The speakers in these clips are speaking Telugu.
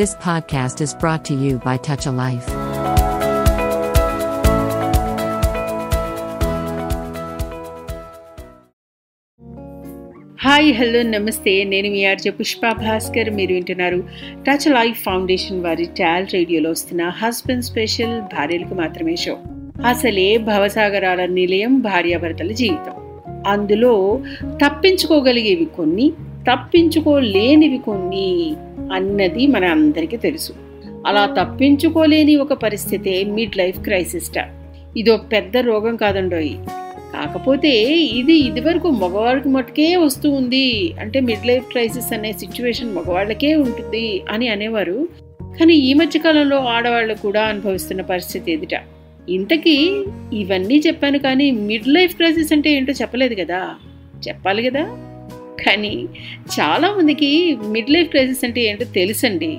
This podcast is brought to you by Touch a Life. Hi hello నమస్తే నేను మీ ఆర్జే పుష్ప భాస్కర్. మీరు వింటున్నారు టచ్ లైఫ్ ఫౌండేషన్ వారి టాల్ రేడియోలో వస్తున్న హస్బెండ్ స్పెషల్ భార్యలకు మాత్రమే షో అసలే భవసాగరాల నిలయం భార్యాభర్తల జీవితం. అందులో తప్పించుకోగలిగేవి కొన్ని తప్పించుకోలేనివి కొన్ని అన్నది మన అందరికీ తెలుసు. అలా తప్పించుకోలేని ఒక పరిస్థితే మిడ్ లైఫ్ క్రైసిస్ట ఇదో పెద్ద రోగం కాదండోయ్. కాకపోతే ఇది ఇదివరకు మగవాళ్ళకి మటుకే వస్తూ ఉంది. అంటే మిడ్ లైఫ్ క్రైసిస్ అనే సిచ్యువేషన్ మగవాళ్ళకే ఉంటుంది అని అనేవారు. కానీ ఈ మధ్య కాలంలో ఆడవాళ్ళు కూడా అనుభవిస్తున్న పరిస్థితి ఎదుట ఇంతకీ ఇవన్నీ చెప్పాను కానీ మిడ్ లైఫ్ క్రైసిస్ అంటే ఏంటో చెప్పలేదు కదా? చెప్పాలి కదా? కానీ చాలామందికి మిడ్ లైఫ్ క్రైసిస్ అంటే ఏంటో తెలుసండి.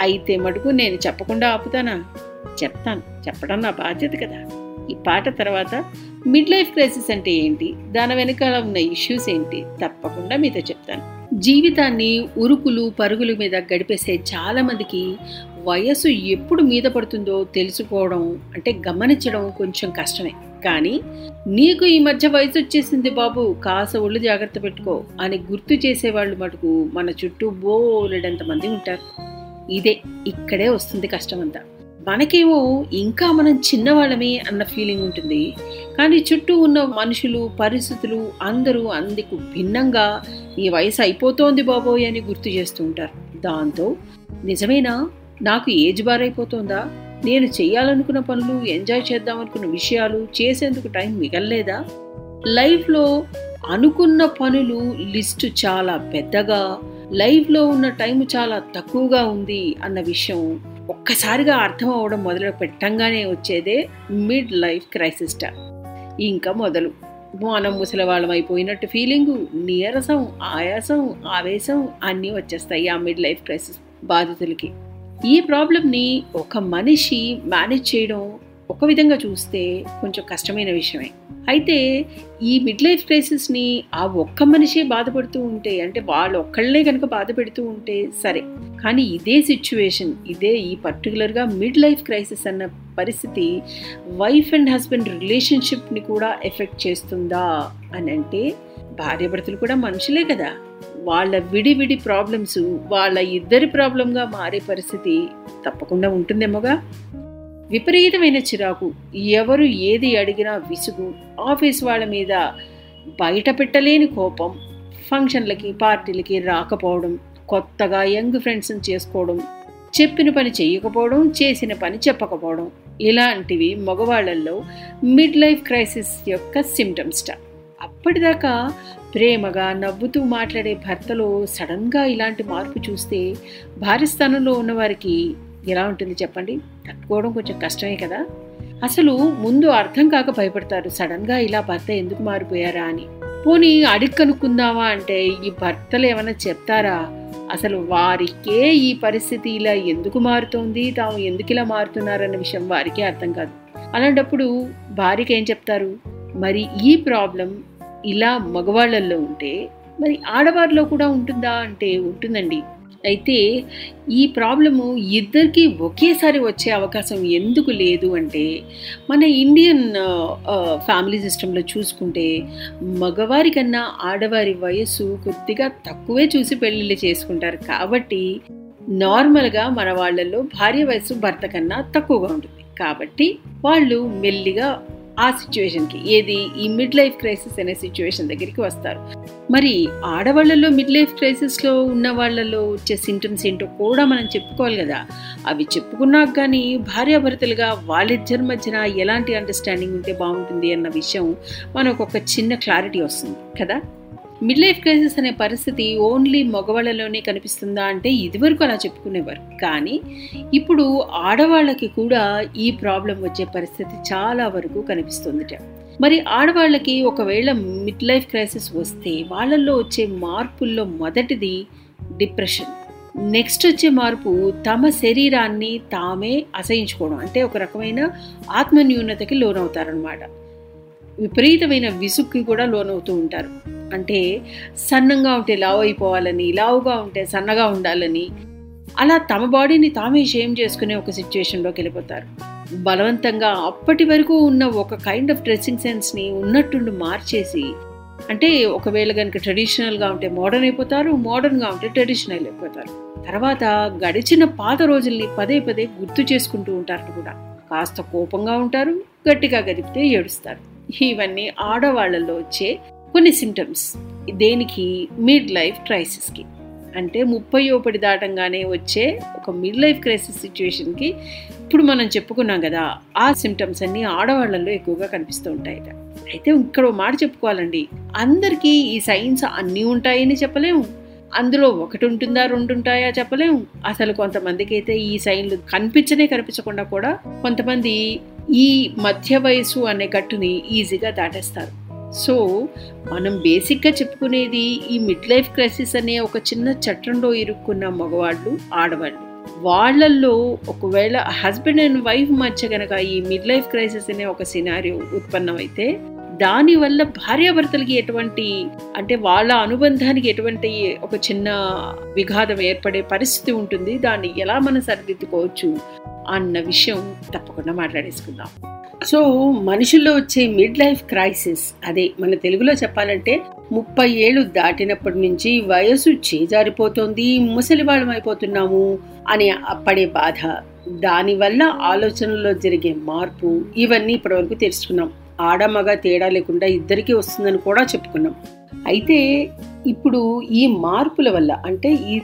అయితే మటుకు నేను చెప్పకుండా ఆపుతానా? చెప్తాను. చెప్పడం నా బాధ్యత కదా. ఈ పాట తర్వాత మిడ్ లైఫ్ క్రైసిస్ అంటే ఏంటి? దాని వెనకాల ఉన్న ఇష్యూస్ ఏంటి? తప్పకుండా మీతో చెప్తాను. జీవితాన్ని ఉరుకులు పరుగుల మీద గడిపేసే చాలామందికి వయసు ఎప్పుడు మీద పడుతుందో తెలుసుకోవడం అంటే గమనించడం కొంచెం కష్టమే. కానీ నీకు ఈ మధ్య వయసు వచ్చేసింది బాబు కాస ఒళ్ళు జాగ్రత్త పెట్టుకో అని గుర్తు చేసేవాళ్ళు మటుకు మన చుట్టూ బోలెడంత మంది ఉంటారు. ఇదే ఇక్కడే వస్తుంది కష్టమంతా. మనకేమో ఇంకా మనం చిన్నవాళ్ళమే అన్న ఫీలింగ్ ఉంటుంది. కానీ చుట్టూ ఉన్న మనుషులు పరిస్థితులు అందరూ అందుకు భిన్నంగా ఈ వయసు అయిపోతోంది బాబోయ్ అని గుర్తు చేస్తూ ఉంటారు. దాంతో నిజమేనా? నాకు ఏజ్ బారైపోతుందా? నేను చేయాలనుకున్న పనులు ఎంజాయ్ చేద్దామనుకున్న విషయాలు చేసేందుకు టైం మిగల్లేదా? లైఫ్లో అనుకున్న పనులు లిస్టు చాలా పెద్దగా లైఫ్లో ఉన్న టైం చాలా తక్కువగా ఉంది అన్న విషయం ఒక్కసారిగా అర్థం అవడం మొదలు పెట్టంగానే వచ్చేదే మిడ్ లైఫ్ క్రైసిస్ట ఇంకా మొదలు. మనం ముసలివాళ్ళం అయిపోయినట్టు ఫీలింగు నీరసం ఆయాసం ఆవేశం అన్నీ వచ్చేస్తాయి ఆ మిడ్ లైఫ్ క్రైసిస్ బాధితులకి. ఈ ప్రాబ్లమ్ని ఒక మనిషి మేనేజ్ చేయడం ఒక విధంగా చూస్తే కొంచెం కష్టమైన విషయమే. అయితే ఈ మిడ్ లైఫ్ క్రైసిస్ని ఆ ఒక్క మనిషే బాధపడుతూ ఉంటే అంటే వాళ్ళు ఒక్కళ్ళే కనుక బాధ పెడుతూ ఉంటే సరే. కానీ ఇదే సిచ్యువేషన్ ఇదే ఈ పర్టికులర్గా మిడ్ లైఫ్ క్రైసిస్ అన్న పరిస్థితి వైఫ్ అండ్ హస్బెండ్ రిలేషన్షిప్ని కూడా ఎఫెక్ట్ చేస్తుందా అని అంటే భార్యాభర్తలు కూడా మనుషులే కదా. వాళ్ళ విడివిడి ప్రాబ్లమ్స్ వాళ్ళ ఇద్దరి ప్రాబ్లంగా మారే పరిస్థితి తప్పకుండా ఉంటుందేమోగా? విపరీతమైన చిరాకు. ఎవరు ఏది అడిగినా విసుగు. ఆఫీస్ వాళ్ళ మీద బయట పెట్టలేని కోపం. ఫంక్షన్లకి పార్టీలకి రాకపోవడం. కొత్తగా యంగ్ ఫ్రెండ్స్ని చేసుకోవడం. చెప్పిన పని చేయకపోవడం చేసిన పని చెప్పకపోవడం. ఇలాంటివి మగవాళ్ళల్లో మిడ్ లైఫ్ క్రైసిస్ యొక్క సిమ్టమ్స్ అప్పటిదాకా ప్రేమగా నవ్వుతూ మాట్లాడే భర్తలో సడన్గా ఇలాంటి మార్పు చూస్తే భార్య స్థానంలో ఉన్నవారికి ఎలా ఉంటుంది చెప్పండి? తట్టుకోవడం కొంచెం కష్టమే కదా. అసలు ముందు అర్థం కాక భయపడతారు. సడన్గా ఇలా భర్త ఎందుకు మారిపోయారా అని. పోనీ అడిగి కనుక్కుందామా అంటే ఈ భర్తలు ఏమైనా చెప్తారా? అసలు వారికే ఈ పరిస్థితి ఇలా ఎందుకు మారుతోంది? తాము ఎందుకు ఇలా మారుతున్నారన్న విషయం వారికే అర్థం కాదు. అలాంటప్పుడు భార్యకి ఏం చెప్తారు? మరి ఈ ప్రాబ్లం ఇలా మగవాళ్ళల్లో ఉంటే మరి ఆడవారిలో కూడా ఉంటుందా అంటే ఉంటుందండి. అయితే ఈ ప్రాబ్లము ఇద్దరికి ఒకేసారి వచ్చే అవకాశం ఎందుకు లేదు అంటే మన ఇండియన్ ఫ్యామిలీ సిస్టంలో చూసుకుంటే మగవారి కన్నా ఆడవారి వయస్సు కొద్దిగా తక్కువే చూసి పెళ్ళిళ్ళు చేసుకుంటారు కాబట్టి నార్మల్గా మన వాళ్ళల్లో భార్య వయసు భర్త కన్నా తక్కువగా ఉంటుంది. కాబట్టి వాళ్ళు మెల్లిగా ఆ సిచ్యువేషన్కి ఏది ఈ మిడ్ లైఫ్ క్రైసిస్ అనే సిచ్యువేషన్ దగ్గరికి వస్తారు. మరి ఆడవాళ్ళలో మిడ్ లైఫ్ క్రైసిస్లో ఉన్న వాళ్ళలో వచ్చే సిమ్టమ్స్ ఏంటో కూడా మనం చెప్పుకోవాలి కదా. అవి చెప్పుకున్నాక కానీ భార్యాభర్తలుగా వాళ్ళిద్దరి మధ్యన ఎలాంటి అండర్స్టాండింగ్ ఉంటే బాగుంటుంది అన్న విషయం మనకు ఒక చిన్న క్లారిటీ వస్తుంది కదా? మిడ్ లైఫ్ క్రైసిస్ అనే పరిస్థితి ఓన్లీ మగవాళ్ళలోనే కనిపిస్తుందా అంటే ఇదివరకు అలా చెప్పుకునేవారు. కానీ ఇప్పుడు ఆడవాళ్ళకి కూడా ఈ ప్రాబ్లం వచ్చే పరిస్థితి చాలా వరకు కనిపిస్తుందిట. మరి ఆడవాళ్ళకి ఒకవేళ మిడ్ లైఫ్ క్రైసిస్ వస్తే వాళ్ళల్లో వచ్చే మార్పుల్లో మొదటిది డిప్రెషన్. నెక్స్ట్ వచ్చే మార్పు తమ శరీరాన్ని తామే అసహించుకోవడం. అంటే ఒక రకమైన ఆత్మన్యూనతకి లోనవుతారనమాట. విపరీతమైన విసుక్కి కూడా లోనవుతూ ఉంటారు. అంటే సన్నంగా ఉంటే లావు అయిపోవాలని లావుగా ఉంటే సన్నగా ఉండాలని. అలా తమ బాడీని తామే షేమ్ చేసుకునే ఒక సిచ్యువేషన్లోకి వెళ్ళిపోతారు. బలవంతంగా అప్పటి వరకు ఉన్న ఒక కైండ్ ఆఫ్ డ్రెస్సింగ్ సెన్స్ని ఉన్నట్టుండి మార్చేసి అంటే ఒకవేళ కనుక ట్రెడిషనల్గా ఉంటే మోడర్న్ అయిపోతారు మోడర్న్గా ఉంటే ట్రెడిషనల్ అయిపోతారు. తర్వాత గడిచిన పాత రోజుల్ని పదే పదే గుర్తు చేసుకుంటూ ఉంటారు కూడా. కాస్త కోపంగా ఉంటారు గట్టిగా గదిపితే ఏడుస్తారు. ఇవన్నీ ఆడవాళ్ళలో వచ్చే కొన్ని సిమ్టమ్స్ దేనికి? మిడ్ లైఫ్ క్రైసిస్కి అంటే ముప్పై ఒకటి దాటంగానే వచ్చే ఒక మిడ్ లైఫ్ క్రైసిస్ సిచ్యువేషన్కి ఇప్పుడు మనం చెప్పుకున్నాం కదా ఆ సిమ్టమ్స్ అన్నీ ఆడవాళ్ళల్లో ఎక్కువగా కనిపిస్తూ ఉంటాయి. అయితే ఇక్కడ మాట చెప్పుకోవాలండి. అందరికీ ఈ సైన్స్ అన్నీ ఉంటాయని చెప్పలేము. అందులో ఒకటి ఉంటుందా రెండు ఉంటాయా చెప్పలేము. అసలు కొంతమందికి అయితే ఈ సైన్లు కనిపించనే కనిపించకుండా కూడా కొంతమంది ఈ మధ్య వయసు అనే గట్టుని ఈజీగా దాటేస్తారు. సో మనం బేసిక్గా చెప్పుకునేది ఈ మిడ్ లైఫ్ క్రైసిస్ అనే ఒక చిన్న చట్టంలో ఇరుక్కున్న మగవాళ్ళు ఆడవాళ్ళు. వాళ్ళల్లో ఒకవేళ హస్బెండ్ అండ్ వైఫ్ మధ్య కనుక ఈ మిడ్ లైఫ్ క్రైసిస్ అనే ఒక సినారియో ఉత్పన్నమైతే దానివల్ల భార్యాభర్తలకి ఎటువంటి అంటే వాళ్ళ అనుబంధానికి ఎటువంటి ఒక చిన్న విఘాతం ఏర్పడే పరిస్థితి ఉంటుంది. దాన్ని ఎలా మనం సరిదిద్దుకోవచ్చు అన్న విషయం తప్పకుండా మాట్లాడేసుకుందాం. సో మనుషుల్లో వచ్చే మిడ్ లైఫ్ క్రైసిస్ అదే మన తెలుగులో చెప్పాలంటే ముప్పై ఏళ్ళు దాటినప్పటి నుంచి వయసు చేజారిపోతోంది ముసలివాళ్ళం అయిపోతున్నాము అని పడే బాధ. దానివల్ల ఆలోచనలో జరిగే మార్పు ఇవన్నీ ఇప్పటివరకు తెలుసుకున్నాం. ఆడమగ తేడా లేకుండా ఇద్దరికీ వస్తుందని కూడా చెప్పుకున్నాం. అయితే ఇప్పుడు ఈ మార్పుల వల్ల అంటే ఈ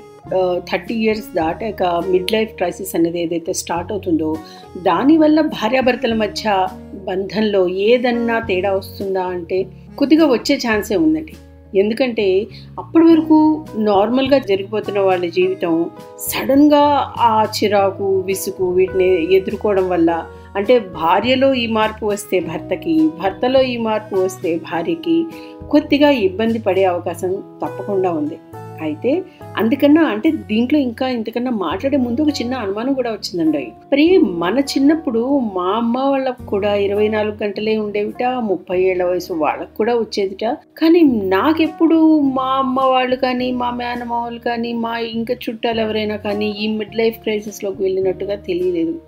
థర్టీ ఇయర్స్ దాటాక మిడ్ లైఫ్ క్రైసిస్ అనేది ఏదైతే స్టార్ట్ అవుతుందో దానివల్ల భార్యాభర్తల మధ్య బంధంలో ఏదన్నా తేడా వస్తుందా అంటే కొద్దిగా వచ్చే ఛాన్సే ఉందండి. ఎందుకంటే అప్పటి వరకు నార్మల్గా జరిగిపోతున్న వాళ్ళ జీవితం సడన్గా ఆ చిరాకు విసుగు వీటిని ఎదుర్కోవడం వల్ల అంటే భార్యలో ఈ మార్పు వస్తే భర్తకి భర్తలో ఈ మార్పు వస్తే భార్యకి కొద్దిగా ఇబ్బంది పడే అవకాశం తప్పకుండా ఉంది. అయితే అందుకన్నా అంటే దీంట్లో ఇంకా ఇంతకన్నా మాట్లాడే ముందు ఒక చిన్న అనుమానం కూడా వచ్చిందండి. మరి మన చిన్నప్పుడు మా అమ్మ వాళ్ళకు కూడా ఇరవై నాలుగు గంటలే ఉండేవిట ముప్పై ఏళ్ళ వయసు వాళ్ళకు కూడా వచ్చేదిట. కానీ నాకెప్పుడు మా అమ్మ వాళ్ళు కానీ మా మేనమ్మ వాళ్ళు కానీ మా ఇంకా చుట్టాలు ఎవరైనా కానీ ఈ మిడ్ లైఫ్ క్రైసిస్లోకి వెళ్ళినట్టుగా తెలియలేదు.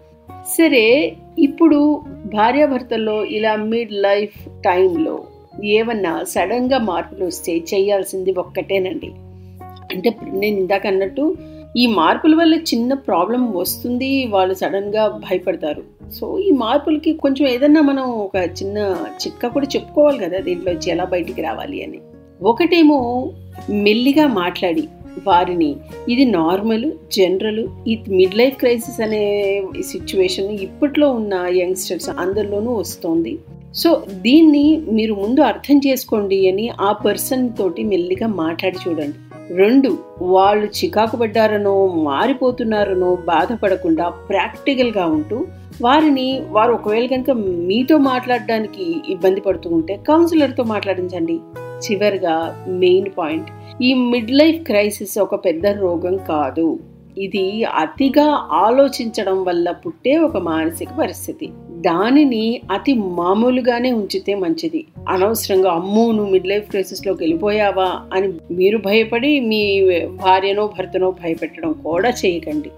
సరే ఇప్పుడు భార్యాభర్తల్లో ఇలా మిడ్ లైఫ్ టైంలో ఏమన్నా సడన్గా మార్పులు వస్తే చేయాల్సింది ఒక్కటేనండి. అంటే నేను ఇందాక అన్నట్టు ఈ మార్పుల వల్ల చిన్న ప్రాబ్లం వస్తుంది వాళ్ళు సడన్గా భయపడతారు. సో ఈ మార్పులకి కొంచెం ఏదన్నా మనం ఒక చిన్న చిట్కా కూడా చెప్పుకోవాలి కదా దీంట్లో వచ్చి ఎలా బయటికి రావాలి అని. ఒకటేమో మెల్లిగా మాట్లాడి వారిని ఇది నార్మల్ జనరల్ ఈ మిడ్ లైఫ్ క్రైసిస్ అనే సిచ్యువేషన్ ఇప్పట్లో ఉన్న యంగ్స్టర్స్ అందరిలోనూ వస్తుంది. సో దీన్ని మీరు ముందు అర్థం చేసుకోండి అని ఆ పర్సన్ తోటి మెల్లిగా మాట్లాడి చూడండి. రెండు వాళ్ళు చికాకు పడ్డారనో మారిపోతున్నారనో బాధపడకుండా ప్రాక్టికల్గా ఉంటూ వారిని వారు ఒకవేళ కనుక మీతో మాట్లాడడానికి ఇబ్బంది పడుతూ ఉంటే కౌన్సిలర్తో మాట్లాడించండి. చివరిగా మెయిన్ పాయింట్ ఈ మిడ్ లైఫ్ క్రైసిస్ ఒక పెద్ద రోగం కాదు. ఇది అతిగా ఆలోచించడం వల్ల పుట్టే ఒక మానసిక పరిస్థితి. దానిని అతి మామూలుగానే ఉంచితే మంచిది. అనవసరంగా అమ్మో నువ్వు మిడ్ లైఫ్ క్రైసిస్లోకి వెళ్ళిపోయావా అని మీరు భయపడి మీ భార్యనో భర్తనో భయపెట్టడం కూడా చేయకండి.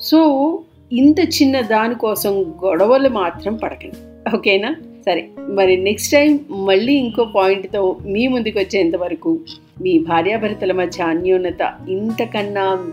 సో ఇంత చిన్న దానికోసం గొడవలు మాత్రం పడకండి. ఓకేనా? సరే మరి నెక్స్ట్ టైం మళ్ళీ ఇంకో పాయింట్తో మీ ముందుకు వచ్చేంత వరకు మీ భార్యాభర్తల మధ్య అన్యోన్యత ఇంతకన్నా